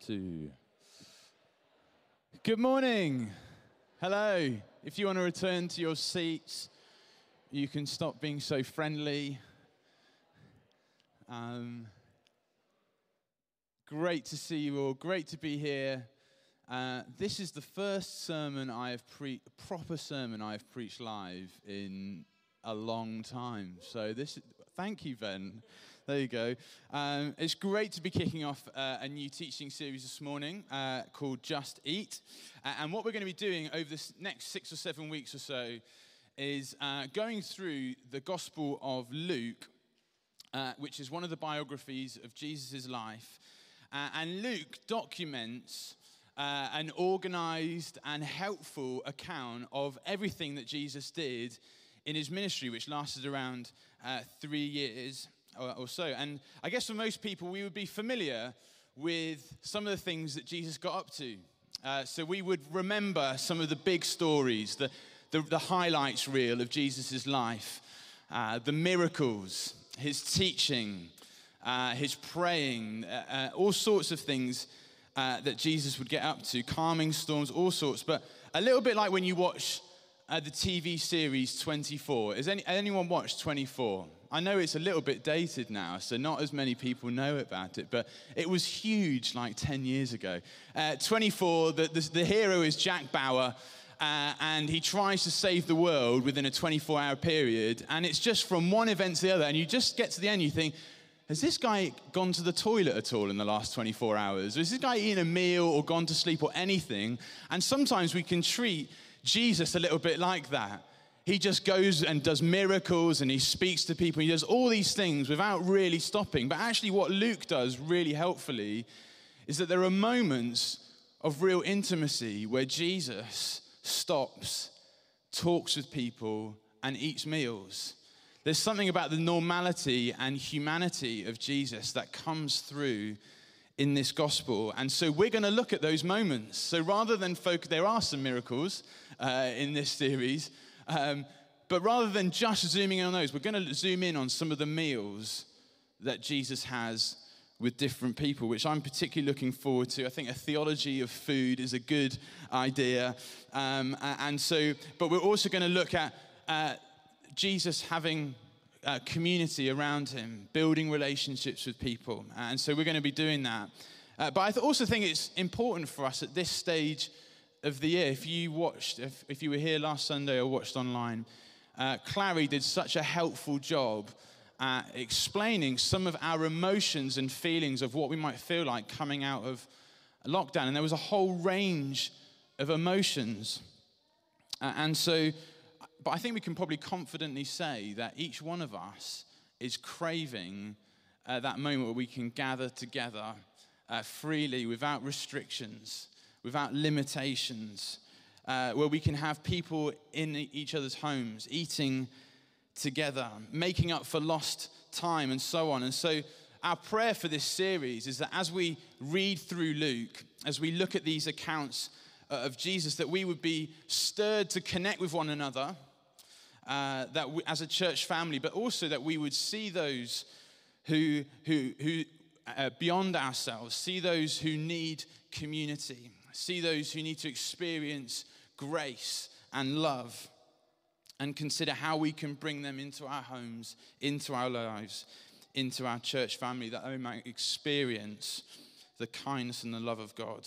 two. Good morning. Hello. If you want to return to your seats, you can stop being so friendly. Um, great to see you all. Great to be here. Uh, this is the first sermon I have pre- proper sermon I have preached live in a long time. So this, thank you, Ben. There you go. Um, it's great to be kicking off uh, a new teaching series this morning uh, called Just Eat. Uh, and what we're going to be doing over the next six or seven weeks or so is uh, going through the Gospel of Luke, uh, which is one of the biographies of Jesus' life. Uh, and Luke documents an organized and helpful account of everything that Jesus did in his ministry, which lasted around three years or, so. And I guess for most people, we would be familiar with some of the things that Jesus got up to. Uh, so we would remember some of the big stories, the, the, the highlights reel of Jesus' life, uh, the miracles, his teaching, uh, his praying, uh, uh, all sorts of things uh, that Jesus would get up to, calming storms, all sorts. But a little bit like when you watch the TV series 24. Has any, anyone watched 24? I know it's a little bit dated now, so not as many people know about it, but it was huge like 10 years ago. Uh, 24, the, the, the, hero is Jack Bauer, uh, and he tries to save the world within a 24 hour period, and it's just from one event to the other, and you just get to the end, you think, has this guy gone to the toilet at all in the last 24 hours? Has this guy eaten a meal or gone to sleep or anything? And sometimes we can treat Jesus a little bit like that he just goes and does miracles and he speaks to people. He does all these things without really stopping. But actually, what Luke does really helpfully is that there are moments of real intimacy where Jesus stops, talks with people, and eats meals. There's something about the normality and humanity of Jesus that comes through in this gospel. And so we're going to look at those moments. So rather than focus, there are some miracles uh, in this series. Um, but rather than just zooming in on those, we're going to zoom in on some of the meals that Jesus has with different people, which I'm particularly looking forward to. I think a theology of food is a good idea. Um, and so, but we're also going to look at uh, Jesus having a community around him, building relationships with people. And so we're going to be doing that. Uh, but I also think it's important for us at this stage of the year, if you watched, if, if you were here last Sunday or watched online, uh, Clary did such a helpful job at explaining some of our emotions and feelings of what we might feel like coming out of lockdown. And there was a whole range of emotions. Uh, and so, but I think we can probably confidently say that each one of us is craving uh, that moment where we can gather together uh, freely without restrictions without limitations, uh, where we can have people in each other's homes eating together, making up for lost time, and so on. And so, our prayer for this series is that as we read through Luke, as we look at these accounts uh, of Jesus, that we would be stirred to connect with one another. Uh, that we, as a church family, but also that we would see those who, who, who uh, beyond ourselves, see those who need community see those who need to experience grace and love, and consider how we can bring them into our homes, into our lives, into our church family, that they might experience the kindness and the love of God.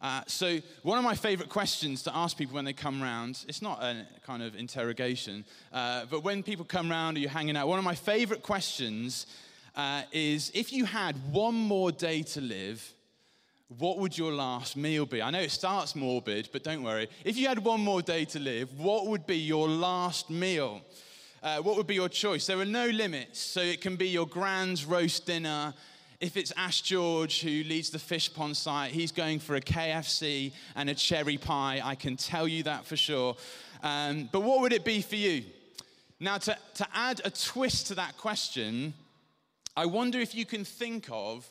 Uh, so, one of my favorite questions to ask people when they come round, it's not a kind of interrogation, uh, but when people come round or you're hanging out, one of my favorite questions uh, is if you had one more day to live, what would your last meal be? I know it starts morbid, but don't worry. If you had one more day to live, what would be your last meal? Uh, what would be your choice? There are no limits. So it can be your grand's roast dinner. If it's Ash George who leads the fish pond site, he's going for a KFC and a cherry pie. I can tell you that for sure. Um, but what would it be for you? Now, to, to add a twist to that question, I wonder if you can think of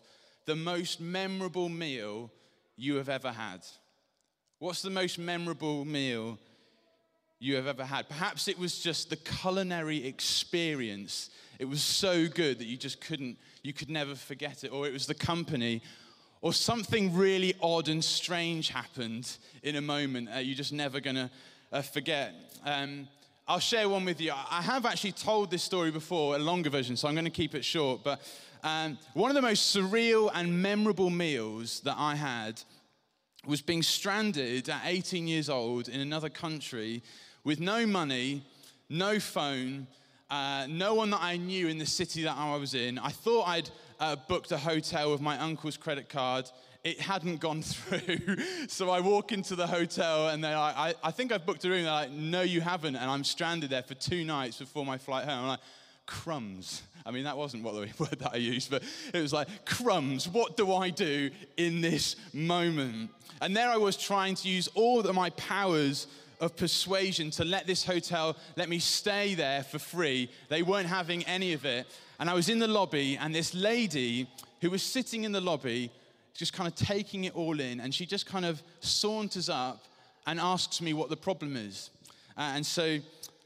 the most memorable meal you have ever had? What's the most memorable meal you have ever had? Perhaps it was just the culinary experience. It was so good that you just couldn't, you could never forget it. Or it was the company. or something really odd and strange happened in a moment uh, you're just never to uh, forget. Um, I'll share one with you. I have actually told this story before, a longer version, so I'm going to keep it short. But um, one of the most surreal and memorable meals that I had was being stranded at 18 years old in another country with no money, no phone, uh, no one that I knew in the city that I was in. I thought I'd uh, booked a hotel with my uncle's credit card. It hadn't gone through. so I walk into the hotel and they're like, I, I think I've booked a room. They're like, no, you haven't. And I'm stranded there for two nights before my flight home. I'm like, crumbs. I mean, that wasn't what the word that I used, but it was like, crumbs. What do I do in this moment? And there I was trying to use all of my powers of persuasion to let this hotel let me stay there for free. They weren't having any of it. And I was in the lobby, and this lady who was sitting in the lobby, just kind of taking it all in, and she just kind of saunters up and asks me what the problem is. Uh, and so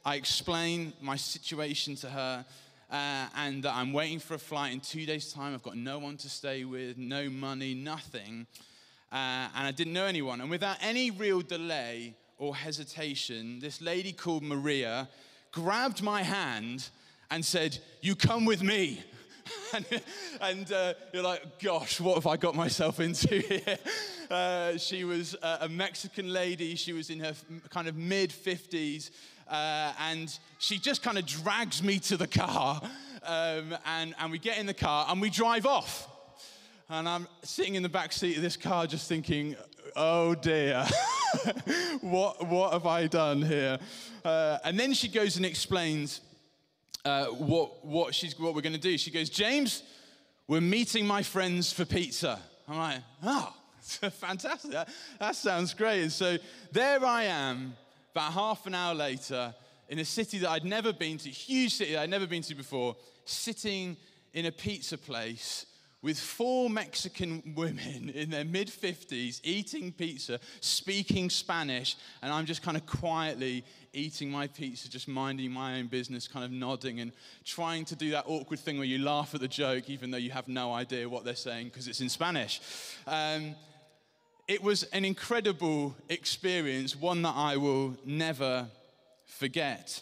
I explain my situation to her. Uh, and that I'm waiting for a flight in two days' time. I've got no one to stay with, no money, nothing. Uh, and I didn't know anyone. And without any real delay, or hesitation, this lady called Maria grabbed my hand and said, You come with me. And, and uh, you're like, gosh, what have I got myself into here? Uh, she was a Mexican lady. She was in her kind of mid 50s. Uh, and she just kind of drags me to the car. Um, and, and we get in the car and we drive off. And I'm sitting in the back seat of this car just thinking, oh dear. what, what have I done here? Uh, and then she goes and explains uh, what, what, she's, what we're going to do. She goes, James, we're meeting my friends for pizza. I'm like, oh, fantastic. That, that sounds great. And so there I am, about half an hour later, in a city that I'd never been to, huge city that I'd never been to before, sitting in a pizza place with four Mexican women in their mid 50s eating pizza, speaking Spanish, and I'm just kind of quietly eating my pizza, just minding my own business, kind of nodding and trying to do that awkward thing where you laugh at the joke even though you have no idea what they're saying because it's in Spanish. Um, it was an incredible experience, one that I will never forget.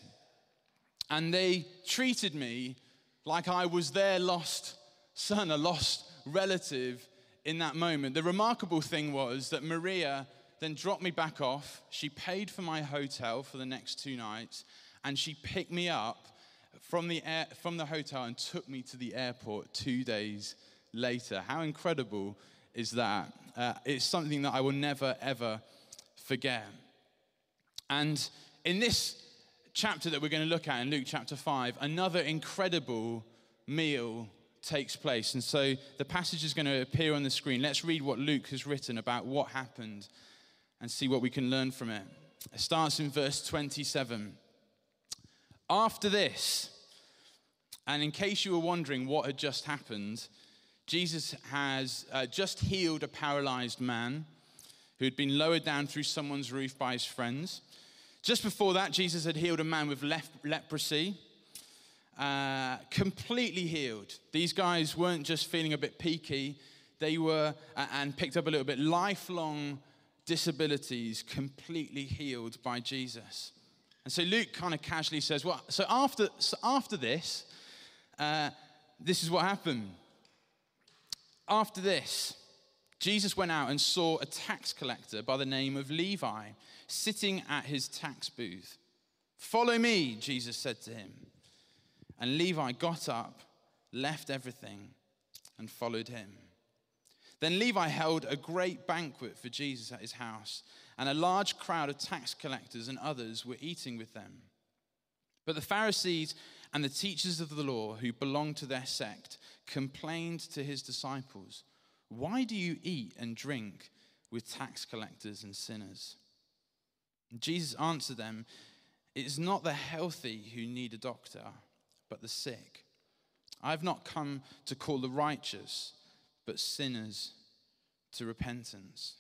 And they treated me like I was their lost son, a lost relative in that moment. The remarkable thing was that Maria then dropped me back off. She paid for my hotel for the next two nights, and she picked me up from the, air, from the hotel and took me to the airport two days later. How incredible is that? Uh, it's something that I will never, ever forget. And in this chapter that we're going to look at in Luke chapter 5, another incredible meal takes place. And so the passage is going to appear on the screen. Let's read what Luke has written about what happened and see what we can learn from it. It starts in verse 27. After this, and in case you were wondering what had just happened, Jesus has uh, just healed a paralyzed man who had been lowered down through someone's roof by his friends. Just before that, Jesus had healed a man with leprosy uh, completely healed. These guys weren't just feeling a bit peaky, they were, uh, and picked up a little bit, lifelong disabilities completely healed by Jesus. And so Luke kind of casually says, Well, so after, so after this, uh, this is what happened. After this, Jesus went out and saw a tax collector by the name of Levi sitting at his tax booth. Follow me, Jesus said to him. And Levi got up, left everything, and followed him. Then Levi held a great banquet for Jesus at his house, and a large crowd of tax collectors and others were eating with them. But the Pharisees and the teachers of the law who belonged to their sect complained to his disciples, Why do you eat and drink with tax collectors and sinners? And Jesus answered them, It is not the healthy who need a doctor but the sick. I have not come to call the righteous, but sinners to repentance.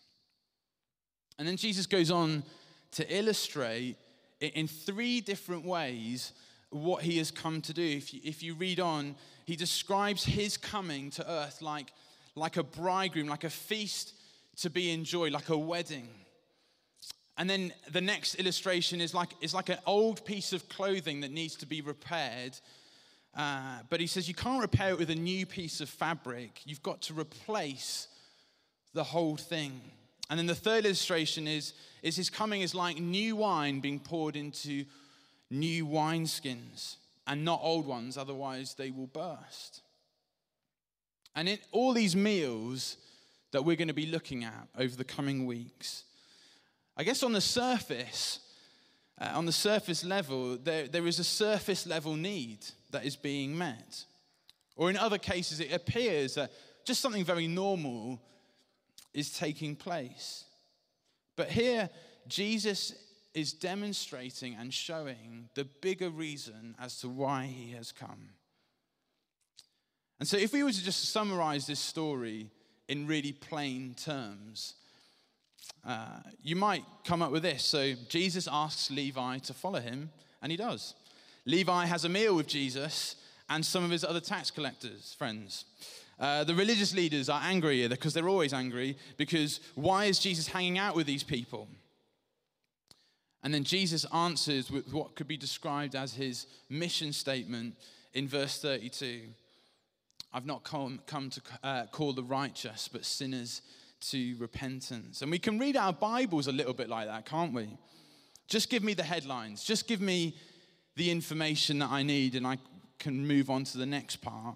And then Jesus goes on to illustrate in three different ways what he has come to do. If you, if you read on, he describes his coming to earth like, like a bridegroom, like a feast to be enjoyed, like a wedding. And then the next illustration is like, is like an old piece of clothing that needs to be repaired. Uh, but he says you can't repair it with a new piece of fabric. You've got to replace the whole thing. And then the third illustration is, is his coming is like new wine being poured into new wineskins and not old ones, otherwise they will burst. And in all these meals that we're going to be looking at over the coming weeks, I guess on the surface, uh, on the surface level, there, there is a surface level need that is being met. Or in other cases, it appears that just something very normal is taking place. But here, Jesus is demonstrating and showing the bigger reason as to why he has come. And so, if we were to just summarize this story in really plain terms, uh, you might come up with this. So, Jesus asks Levi to follow him, and he does. Levi has a meal with Jesus and some of his other tax collectors, friends. Uh, the religious leaders are angry because they're always angry because why is Jesus hanging out with these people? And then Jesus answers with what could be described as his mission statement in verse 32 I've not come, come to uh, call the righteous, but sinners to repentance. And we can read our Bibles a little bit like that, can't we? Just give me the headlines, just give me the information that I need, and I can move on to the next part.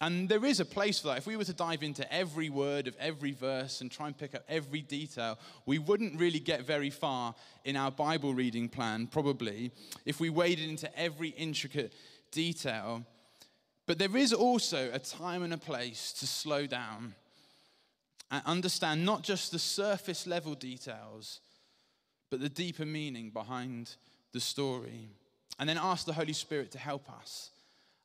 And there is a place for that. If we were to dive into every word of every verse and try and pick up every detail, we wouldn't really get very far in our Bible reading plan, probably, if we waded into every intricate detail. But there is also a time and a place to slow down and understand not just the surface level details, but the deeper meaning behind the story. And then ask the Holy Spirit to help us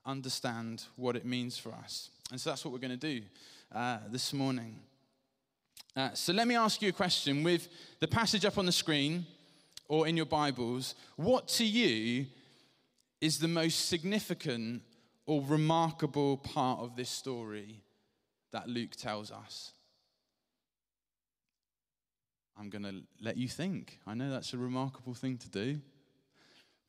understand what it means for us. And so that's what we're going to do uh, this morning. Uh, so let me ask you a question. With the passage up on the screen or in your Bibles, what to you is the most significant or remarkable part of this story that Luke tells us? I'm going to let you think. I know that's a remarkable thing to do.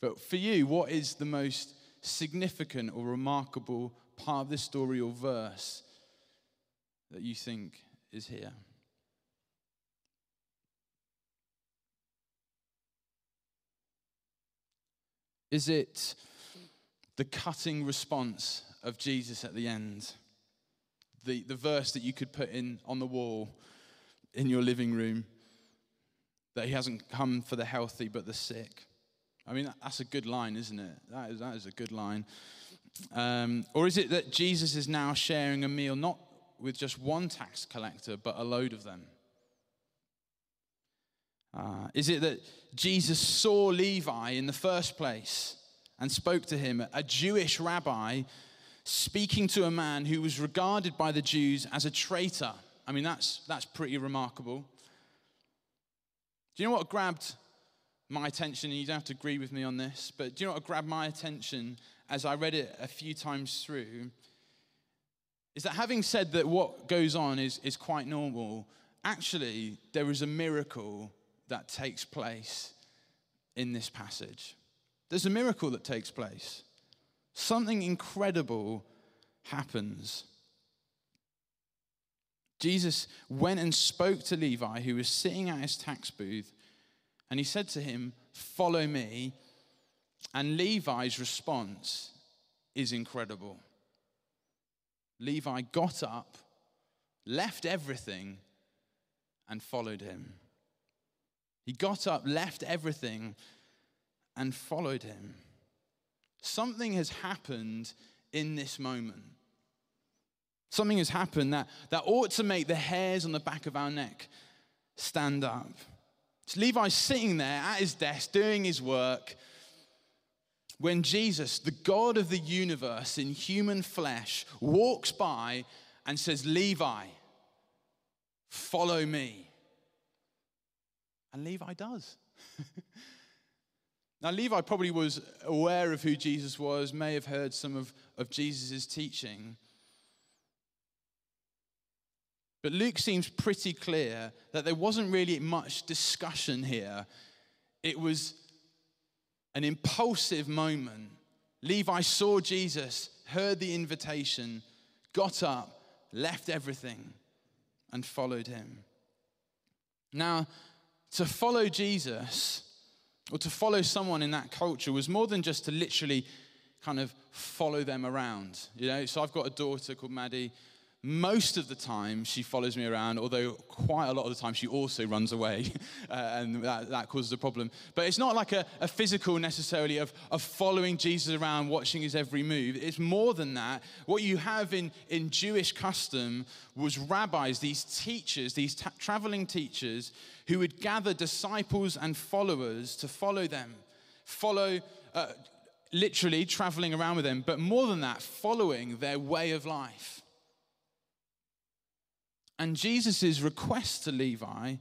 But for you, what is the most significant or remarkable part of this story or verse that you think is here? Is it the cutting response of Jesus at the end? The, the verse that you could put in on the wall in your living room that he hasn't come for the healthy but the sick. I mean, that's a good line, isn't it? That is, that is a good line. Um, or is it that Jesus is now sharing a meal not with just one tax collector, but a load of them? Uh, is it that Jesus saw Levi in the first place and spoke to him, a Jewish rabbi speaking to a man who was regarded by the Jews as a traitor? I mean, that's, that's pretty remarkable. Do you know what grabbed my attention? And you don't have to agree with me on this, but do you know what grabbed my attention as I read it a few times through? Is that having said that what goes on is, is quite normal, actually, there is a miracle that takes place in this passage. There's a miracle that takes place. Something incredible happens. Jesus went and spoke to Levi, who was sitting at his tax booth, and he said to him, Follow me. And Levi's response is incredible. Levi got up, left everything, and followed him. He got up, left everything, and followed him. Something has happened in this moment. Something has happened that, that ought to make the hairs on the back of our neck stand up. So Levi sitting there at his desk doing his work when Jesus, the God of the universe in human flesh, walks by and says, Levi, follow me. And Levi does. now, Levi probably was aware of who Jesus was, may have heard some of, of Jesus' teaching. But Luke seems pretty clear that there wasn't really much discussion here. It was an impulsive moment. Levi saw Jesus, heard the invitation, got up, left everything, and followed him. Now, to follow Jesus or to follow someone in that culture was more than just to literally kind of follow them around. You know, so I've got a daughter called Maddie most of the time she follows me around, although quite a lot of the time she also runs away, uh, and that, that, causes a problem. But it's not like a, a, physical necessarily of, of following Jesus around, watching his every move. It's more than that. What you have in, in Jewish custom was rabbis, these teachers, these ta- traveling teachers, who would gather disciples and followers to follow them, follow. Uh, literally traveling around with them, but more than that, following their way of life. And Jesus' request to Levi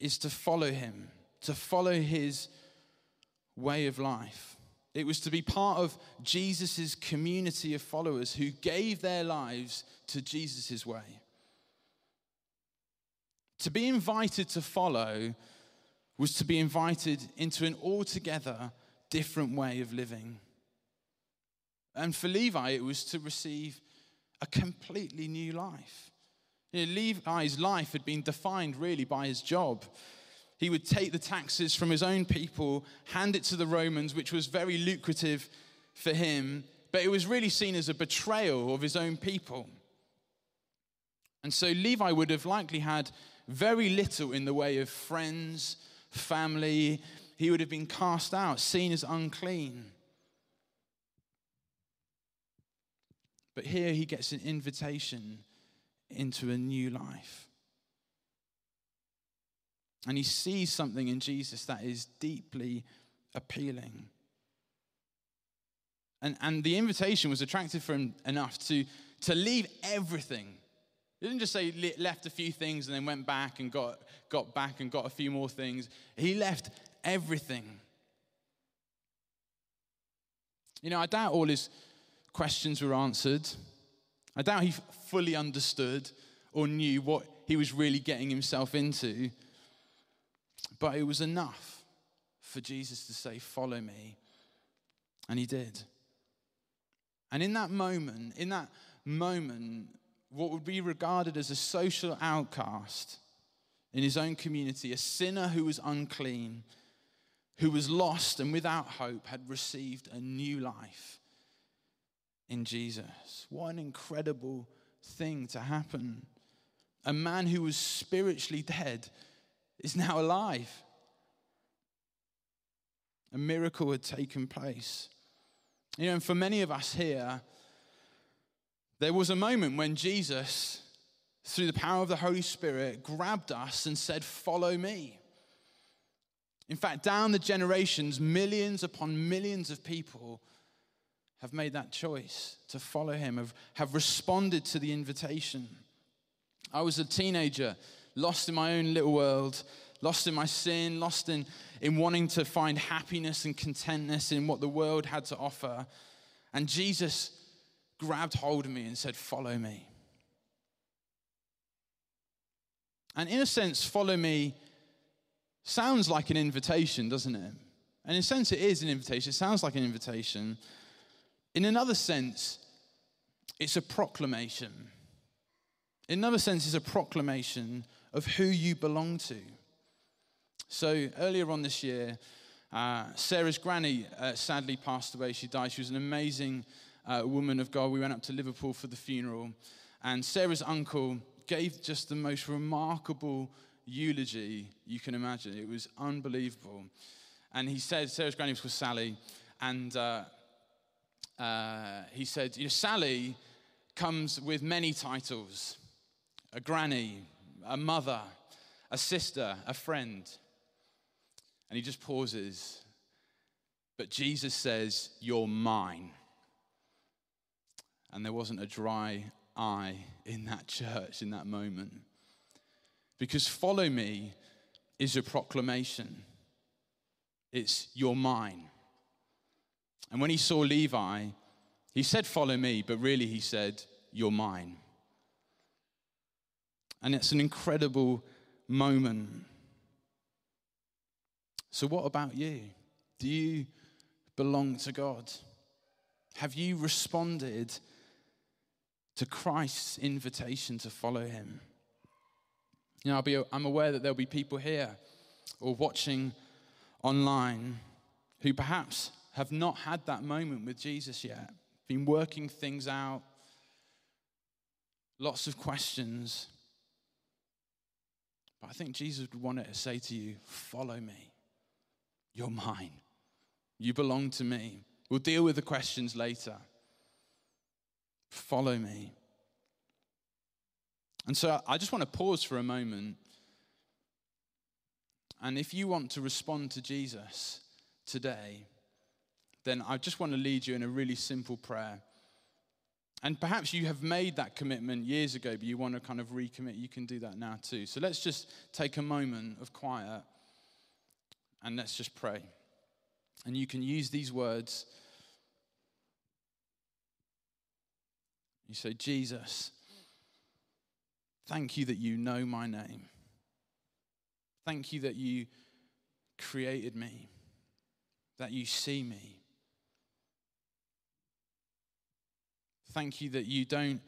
is to follow him, to follow his way of life. It was to be part of Jesus' community of followers who gave their lives to Jesus' way. To be invited to follow was to be invited into an altogether different way of living. And for Levi, it was to receive a completely new life. You know, Levi's life had been defined really by his job. He would take the taxes from his own people, hand it to the Romans, which was very lucrative for him, but it was really seen as a betrayal of his own people. And so Levi would have likely had very little in the way of friends, family. He would have been cast out, seen as unclean. But here he gets an invitation into a new life. And he sees something in Jesus that is deeply appealing. And, and the invitation was attractive for him enough to, to leave everything. He didn't just say left a few things and then went back and got, got back and got a few more things. He left everything. You know, I doubt all his questions were answered. I doubt he fully understood or knew what he was really getting himself into. But it was enough for Jesus to say, Follow me. And he did. And in that moment, in that moment, what would be regarded as a social outcast in his own community, a sinner who was unclean, who was lost and without hope, had received a new life in Jesus. What an incredible thing to happen. A man who was spiritually dead is now alive. A miracle had taken place. You know, and for many of us here, there was a moment when Jesus, through the power of the Holy Spirit, grabbed us and said, Follow me. In fact, down the generations, millions upon millions of people have made that choice to follow him, have, have responded to the invitation. I was a teenager, lost in my own little world, lost in my sin, lost in, in wanting to find happiness and contentness in what the world had to offer. And Jesus grabbed hold of me and said, Follow me. And in a sense, follow me sounds like an invitation, doesn't it? And in a sense, it is an invitation. It sounds like an invitation. In another sense, it's a proclamation. In another sense, it's a proclamation of who you belong to. So earlier on this year, uh, Sarah's granny uh, sadly passed away. She died. She was an amazing uh, woman of God. We went up to Liverpool for the funeral, and Sarah's uncle gave just the most remarkable eulogy you can imagine. It was unbelievable. And he said, Sarah's granny was called Sally, and uh, he said, you know, Sally comes with many titles a granny, a mother, a sister, a friend. And he just pauses. But Jesus says, You're mine. And there wasn't a dry eye in that church in that moment. Because follow me is a proclamation. It's you're mine. And when he saw Levi, he said, Follow me, but really he said, You're mine. And it's an incredible moment. So, what about you? Do you belong to God? Have you responded to Christ's invitation to follow him? You know, be, I'm aware that there'll be people here or watching online who perhaps have not had that moment with Jesus yet, been working things out, lots of questions. But I think Jesus would want to say to you, Follow me. You're mine. You belong to me. We'll deal with the questions later. Follow me. And so I just want to pause for a moment. And if you want to respond to Jesus today, then I just want to lead you in a really simple prayer. And perhaps you have made that commitment years ago, but you want to kind of recommit. You can do that now too. So let's just take a moment of quiet and let's just pray. And you can use these words. You say, Jesus, thank you that you know my name. Thank you that you created me, that you see me. Thank you that you don't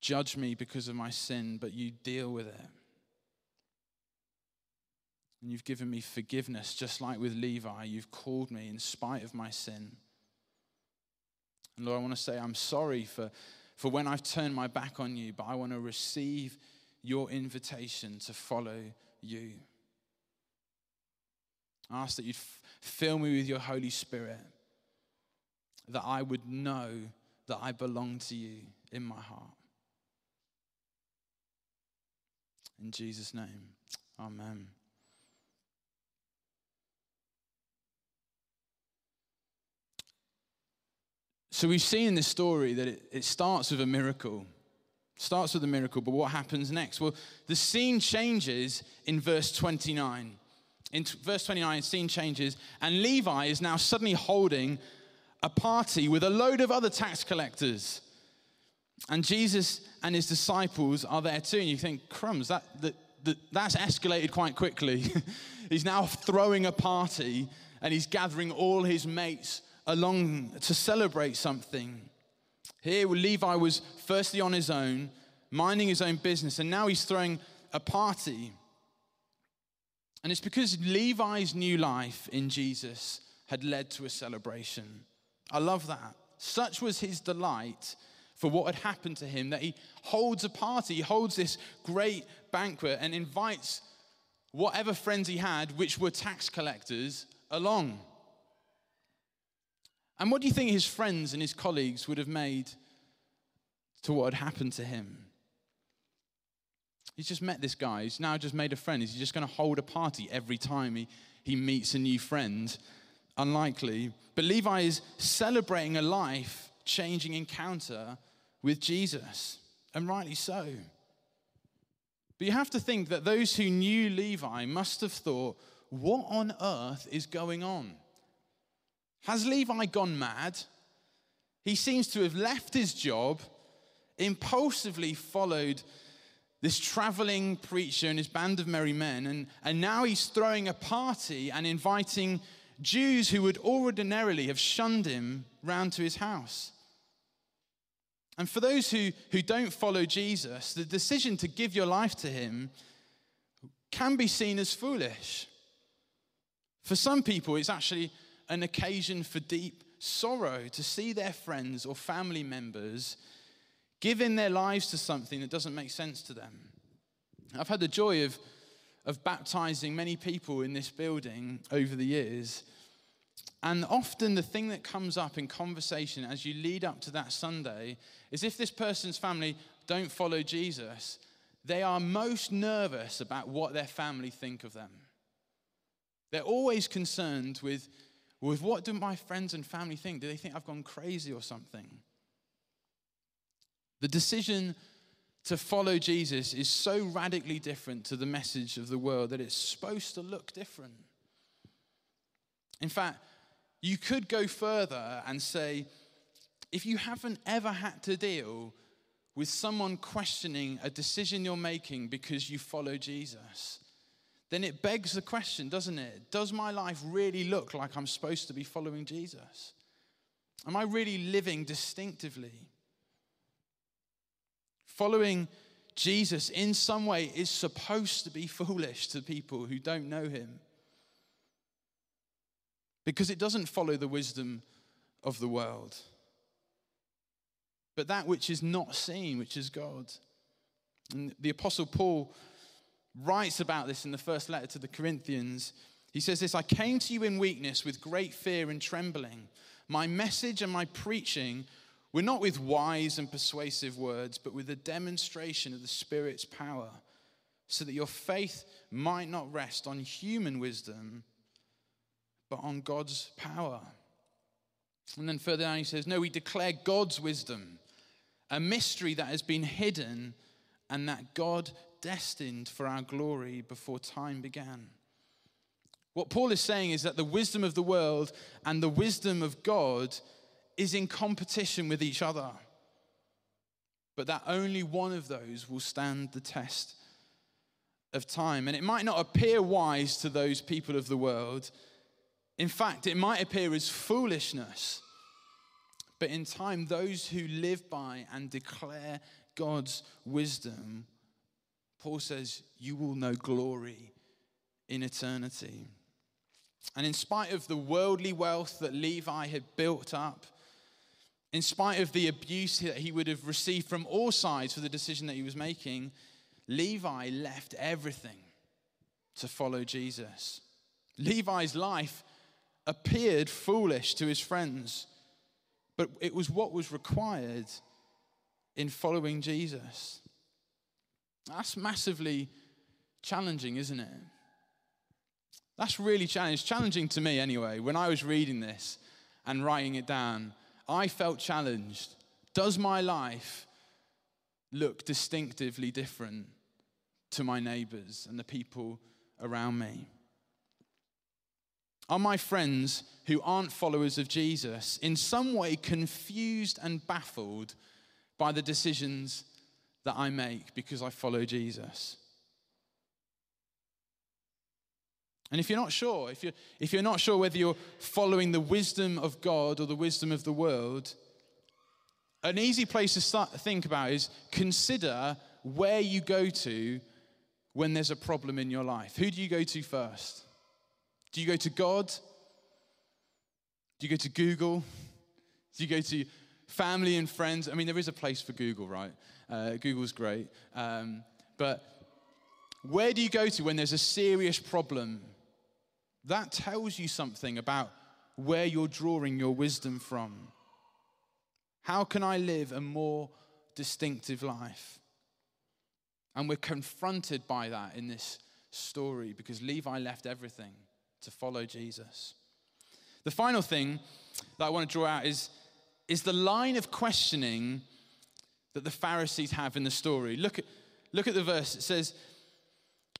judge me because of my sin, but you deal with it. And you've given me forgiveness, just like with Levi. You've called me in spite of my sin. And Lord, I want to say I'm sorry for, for when I've turned my back on you, but I want to receive your invitation to follow you. I ask that you'd f- fill me with your Holy Spirit, that I would know that I belong to you in my heart. In Jesus' name, amen. So we've seen in this story that it, it starts with a miracle. Starts with a miracle, but what happens next? Well, the scene changes in verse 29. In t- verse 29, the scene changes, and Levi is now suddenly holding a party with a load of other tax collectors. And Jesus and his disciples are there too. And you think, crumbs, that, that, that that's escalated quite quickly. he's now throwing a party and he's gathering all his mates along to celebrate something. Here, Levi was firstly on his own, minding his own business, and now he's throwing a party. And it's because Levi's new life in Jesus had led to a celebration. I love that. Such was his delight for what had happened to him that he holds a party, he holds this great banquet and invites whatever friends he had, which were tax collectors, along. And what do you think his friends and his colleagues would have made to what had happened to him? He's just met this guy. He's now just made a friend. Is he just going to hold a party every time he, he meets a new friend? Unlikely. But Levi is celebrating a life changing encounter with Jesus, and rightly so. But you have to think that those who knew Levi must have thought, what on earth is going on? Has Levi gone mad? He seems to have left his job, impulsively followed this traveling preacher and his band of merry men, and, and now he's throwing a party and inviting Jews who would ordinarily have shunned him round to his house. And for those who, who don't follow Jesus, the decision to give your life to him can be seen as foolish. For some people, it's actually an occasion for deep sorrow to see their friends or family members giving their lives to something that doesn't make sense to them. I've had the joy of, of baptizing many people in this building over the years. And often the thing that comes up in conversation as you lead up to that Sunday is if this person's family don't follow Jesus, they are most nervous about what their family think of them. They're always concerned with with what do my friends and family think? Do they think I've gone crazy or something? The decision to follow Jesus is so radically different to the message of the world that it's supposed to look different. In fact, you could go further and say if you haven't ever had to deal with someone questioning a decision you're making because you follow Jesus, then it begs the question, doesn't it? Does my life really look like I'm supposed to be following Jesus? Am I really living distinctively? Following Jesus in some way is supposed to be foolish to people who don't know him because it doesn't follow the wisdom of the world, but that which is not seen, which is God. And the Apostle Paul writes about this in the first letter to the Corinthians. He says this I came to you in weakness with great fear and trembling. My message and my preaching were not with wise and persuasive words, but with a demonstration of the Spirit's power, so that your faith might not rest on human wisdom, but on God's power. And then further down, he says, No, we declare God's wisdom, a mystery that has been hidden and that God destined for our glory before time began. What Paul is saying is that the wisdom of the world and the wisdom of God is in competition with each other, but that only one of those will stand the test of time. And it might not appear wise to those people of the world. In fact, it might appear as foolishness. But in time, those who live by and declare God's wisdom Paul says, You will know glory in eternity. And in spite of the worldly wealth that Levi had built up, in spite of the abuse that he would have received from all sides for the decision that he was making, Levi left everything to follow Jesus. Levi's life appeared foolish to his friends, but it was what was required in following Jesus. That's massively challenging, isn't it? That's really challenging. challenging to me anyway. When I was reading this and writing it down, I felt challenged. Does my life look distinctively different to my neighbors and the people around me? Are my friends who aren't followers of Jesus in some way confused and baffled by the decisions that I make because I follow Jesus. And if you're not sure, if you're, if you're not sure whether you're following the wisdom of God or the wisdom of the world, an easy place to start think about is consider where you go to when there's a problem in your life. Who do you go to first? Do you go to God? Do you go to Google? Do you go to family and friends? I mean, there is a place for Google, right? Uh, Google's great. Um, but where do you go to when there's a serious problem? That tells you something about where you're drawing your wisdom from. How can I live a more distinctive life? And we're confronted by that in this story because Levi left everything to follow Jesus. The final thing that I want to draw out is, is the line of questioning that the Pharisees have in the story. Look at, look at the verse. It says,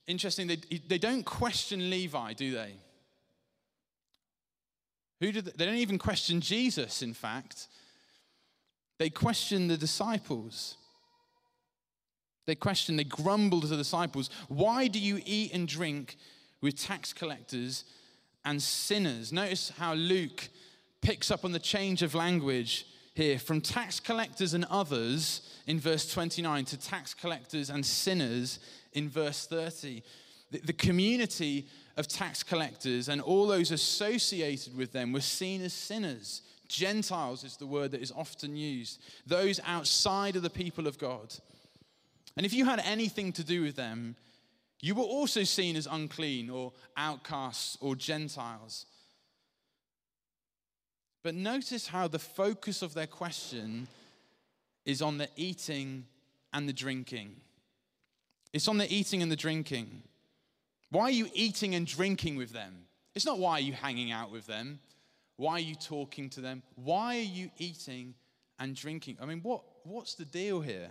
interesting, they, they don't question Levi, do they? Who do they, they don't even question Jesus, in fact. They question the disciples. They question, they grumble to the disciples, Why do you eat and drink with tax collectors and sinners? Notice how Luke picks up on the change of language here from tax collectors and others in verse 29 to tax collectors and sinners in verse 30. The, the community of tax collectors and all those associated with them were seen as sinners. Gentiles is the word that is often used, those outside of the people of God. And if you had anything to do with them, you were also seen as unclean or outcasts or Gentiles. But notice how the focus of their question is on the eating and the drinking. It's on the eating and the drinking. Why are you eating and drinking with them? It's not why are you hanging out with them? Why are you talking to them? Why are you eating and drinking? I mean, what, what's the deal here?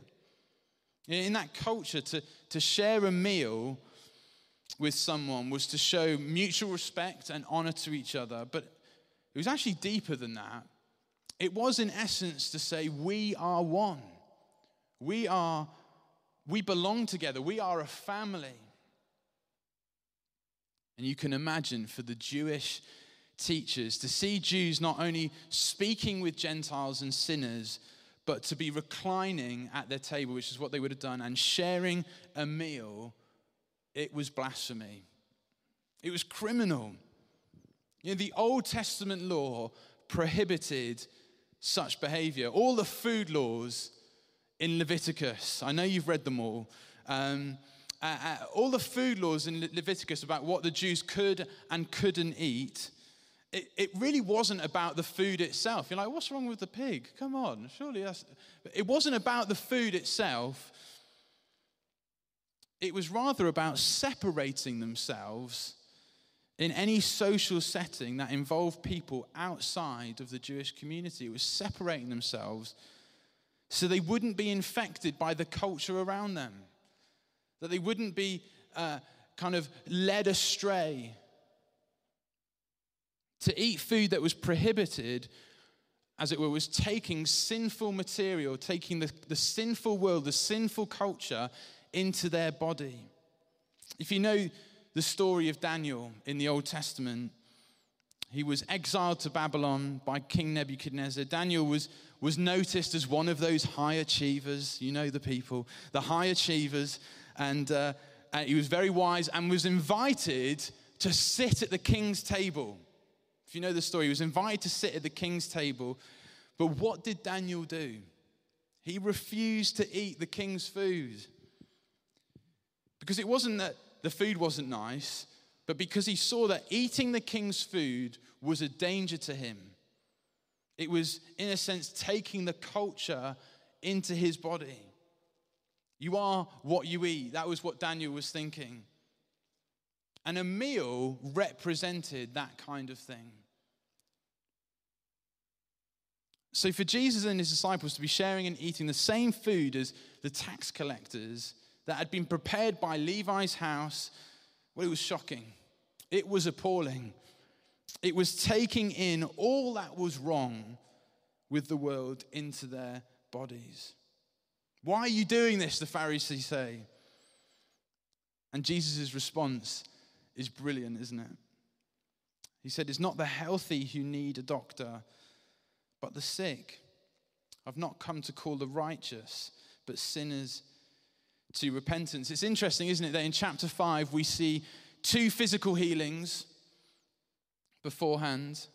In that culture, to, to share a meal with someone was to show mutual respect and honor to each other. But it was actually deeper than that. It was, in essence, to say, We are one. We are, we belong together. We are a family. And you can imagine for the Jewish teachers to see Jews not only speaking with Gentiles and sinners, but to be reclining at their table, which is what they would have done, and sharing a meal, it was blasphemy. It was criminal. You know, the Old Testament law prohibited such behavior. All the food laws in Leviticus, I know you've read them all. Um, uh, uh, all the food laws in Le- Leviticus about what the Jews could and couldn't eat, it, it really wasn't about the food itself. You're like, what's wrong with the pig? Come on, surely that's. It wasn't about the food itself. It was rather about separating themselves in any social setting that involved people outside of the Jewish community. It was separating themselves so they wouldn't be infected by the culture around them, that they wouldn't be uh, kind of led astray. To eat food that was prohibited, as it were, was taking sinful material, taking the, the sinful world, the sinful culture into their body. If you know the story of Daniel in the Old Testament. He was exiled to Babylon by King Nebuchadnezzar. Daniel was, was noticed as one of those high achievers. You know the people, the high achievers. And, uh, and he was very wise and was invited to sit at the king's table. If you know the story, he was invited to sit at the king's table. But what did Daniel do? He refused to eat the king's food. Because it wasn't that the food wasn't nice, but because he saw that eating the king's food was a danger to him. It was, in a sense, taking the culture into his body. You are what you eat. That was what Daniel was thinking. And a meal represented that kind of thing. So, for Jesus and his disciples to be sharing and eating the same food as the tax collectors that had been prepared by Levi's house, well, it was shocking. It was appalling. It was taking in all that was wrong with the world into their bodies. Why are you doing this? The Pharisees say. And Jesus' response is brilliant, isn't it? He said, It's not the healthy who need a doctor, but the sick. I've not come to call the righteous, but sinners to repentance. It's interesting, isn't it, that in chapter 5 we see two physical healings beforehand.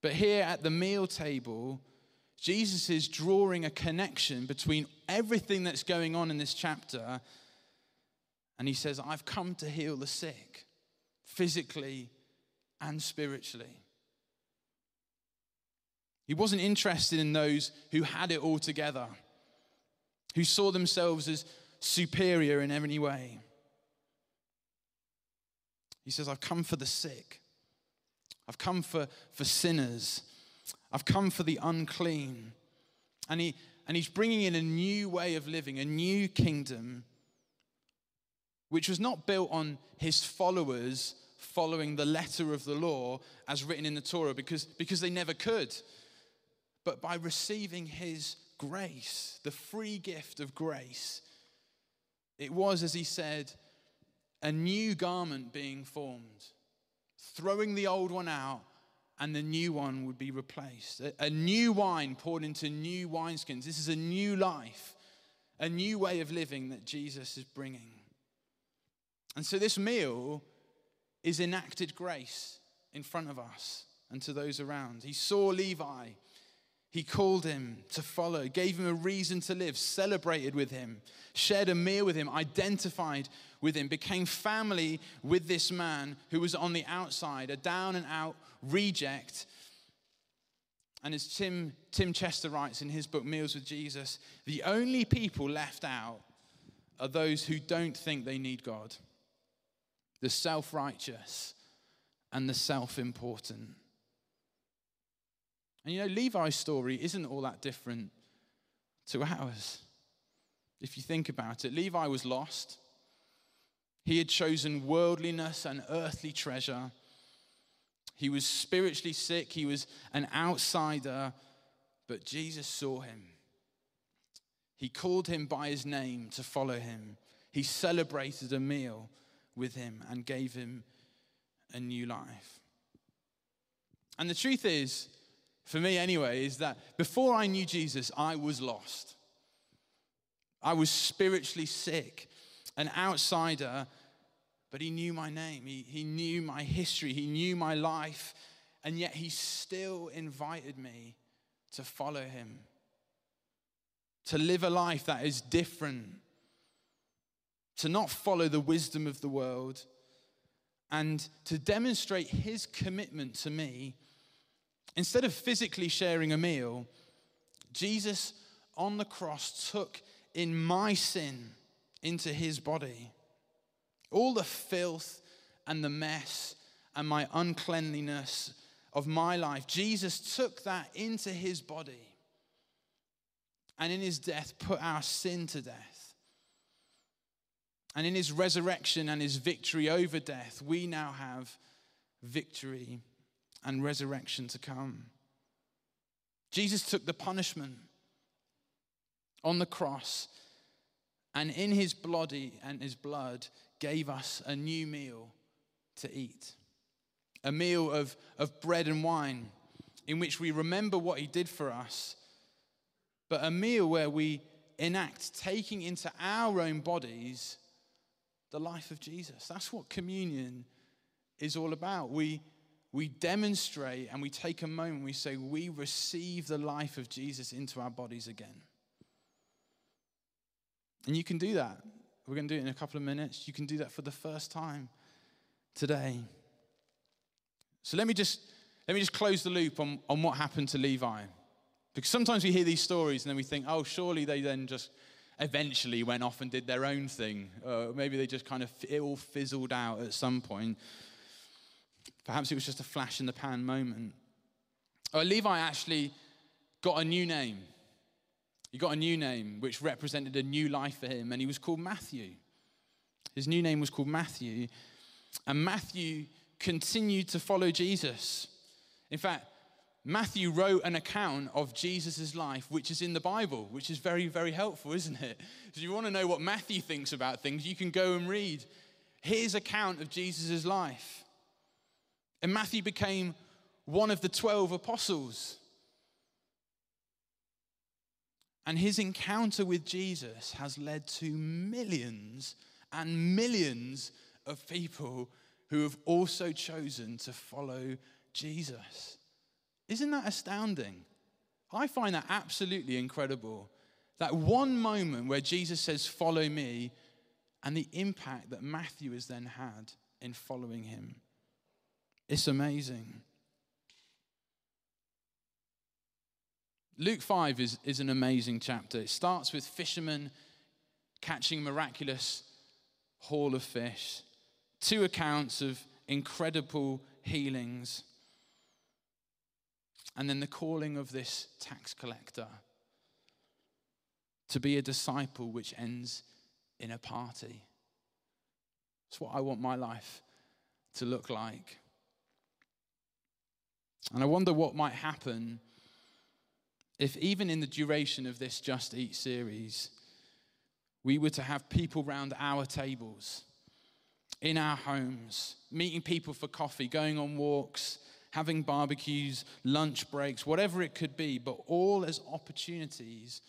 But here at the meal table, Jesus is drawing a connection between everything that's going on in this chapter. And he says, I've come to heal the sick, physically and spiritually. He wasn't interested in those who had it all together, who saw themselves as superior in any way. He says, I've come for the sick. I've come for, for sinners. I've come for the unclean. And, he, and he's bringing in a new way of living, a new kingdom, which was not built on his followers following the letter of the law as written in the Torah because, because they never could, but by receiving his grace, the free gift of grace it was, as he said, a new garment being formed, throwing the old one out, and the new one would be replaced. A, a new wine poured into new wineskins. This is a new life, a new way of living that Jesus is bringing. And so this meal is enacted grace in front of us and to those around. He saw Levi he called him to follow, gave him a reason to live, celebrated with him, shared a meal with him, identified with him, became family with this man who was on the outside, a down and out reject. And as Tim, Tim Chester writes in his book, Meals with Jesus, the only people left out are those who don't think they need God, the self righteous and the self important. And you know, Levi's story isn't all that different to ours. If you think about it, Levi was lost. He had chosen worldliness and earthly treasure. He was spiritually sick. He was an outsider, but Jesus saw him. He called him by his name to follow him. He celebrated a meal with him and gave him a new life. And the truth is, for me anyway, is that before I knew Jesus, I was lost. I was spiritually sick, an outsider, but he knew my name. He, he knew my history. He knew my life. And yet he still invited me to follow him, to live a life that is different, to not follow the wisdom of the world, and to demonstrate his commitment to me. Instead of physically sharing a meal, Jesus on the cross took in my sin into his body. All the filth and the mess and my uncleanliness of my life, Jesus took that into his body and in his death put our sin to death. And in his resurrection and his victory over death, we now have victory and resurrection to come. Jesus took the punishment on the cross and in his body and his blood gave us a new meal to eat. A meal of, of bread and wine in which we remember what he did for us, but a meal where we enact taking into our own bodies the life of Jesus. That's what communion is all about. We, we demonstrate and we take a moment, we say, we receive the life of Jesus into our bodies again. And you can do that. We're going to do it in a couple of minutes. You can do that for the first time today. So let me just let me just close the loop on, on what happened to Levi. Because sometimes we hear these stories and then we think, oh, surely they then just eventually went off and did their own thing. Uh, maybe they just kind of, it all fizzled out at some point. Perhaps it was just a flash in the pan moment. Oh, Levi actually got a new name. He got a new name, which represented a new life for him, and he was called Matthew. His new name was called Matthew. And Matthew continued to follow Jesus. In fact, Matthew wrote an account of Jesus' life, which is in the Bible, which is very, very helpful, isn't it? So, if you want to know what Matthew thinks about things, you can go and read his account of Jesus' life. And Matthew became one of the 12 apostles. And his encounter with Jesus has led to millions and millions of people who have also chosen to follow Jesus. Isn't that astounding? I find that absolutely incredible. That one moment where Jesus says, Follow me, and the impact that Matthew has then had in following him. It's amazing. Luke 5 is, is an amazing chapter. It starts with fishermen catching miraculous haul of fish, two accounts of incredible healings, and then the calling of this tax collector to be a disciple, which ends in a party. It's what I want my life to look like. And I wonder what might happen if even in the duration of this Just Eat series, we were to have people round our tables, in our homes, meeting people for coffee, going on walks, having barbecues, lunch breaks, whatever it could be, but all as opportunities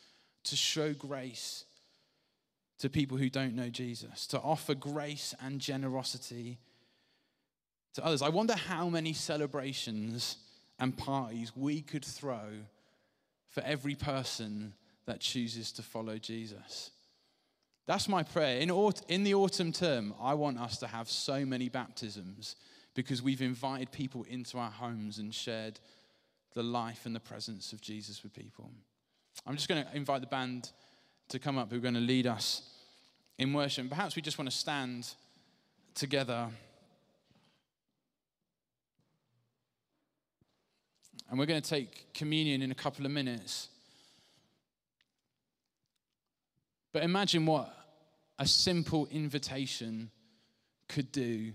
to show grace to people who don't know Jesus, to offer grace and generosity to others. I wonder how many celebrations and parties we could throw for every person that chooses to follow Jesus. That's my prayer. In, aut- in the autumn term, I want us to have so many baptisms because we've invited people into our homes and shared the life and the presence of Jesus with people. I'm just going to invite the band to come up who are going to lead us in worship. Perhaps we just want to stand together. And we're going to take communion in a couple of minutes. But imagine what a simple invitation could do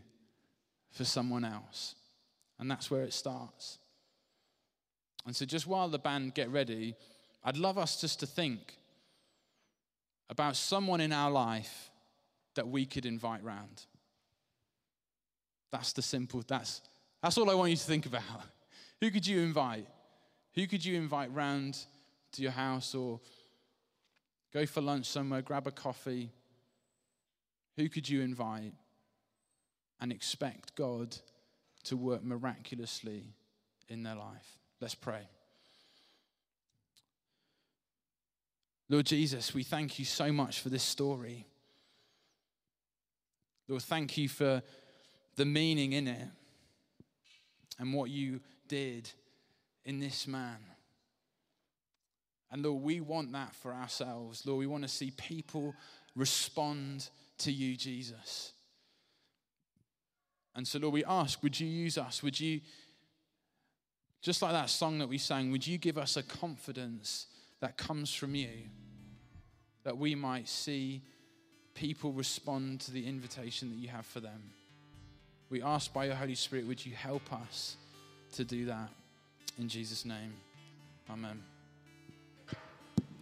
for someone else. And that's where it starts. And so, just while the band get ready, I'd love us just to think about someone in our life that we could invite round. That's the simple, that's, that's all I want you to think about. Who could you invite? Who could you invite round to your house or go for lunch somewhere, grab a coffee? Who could you invite and expect God to work miraculously in their life? Let's pray. Lord Jesus, we thank you so much for this story. Lord, thank you for the meaning in it and what you did in this man. And Lord, we want that for ourselves. Lord, we want to see people respond to you, Jesus. And so, Lord, we ask, would you use us? Would you, just like that song that we sang, would you give us a confidence that comes from you, that we might see people respond to the invitation that you have for them. We ask by your Holy Spirit, would you help us to do that? In Jesus' name, amen.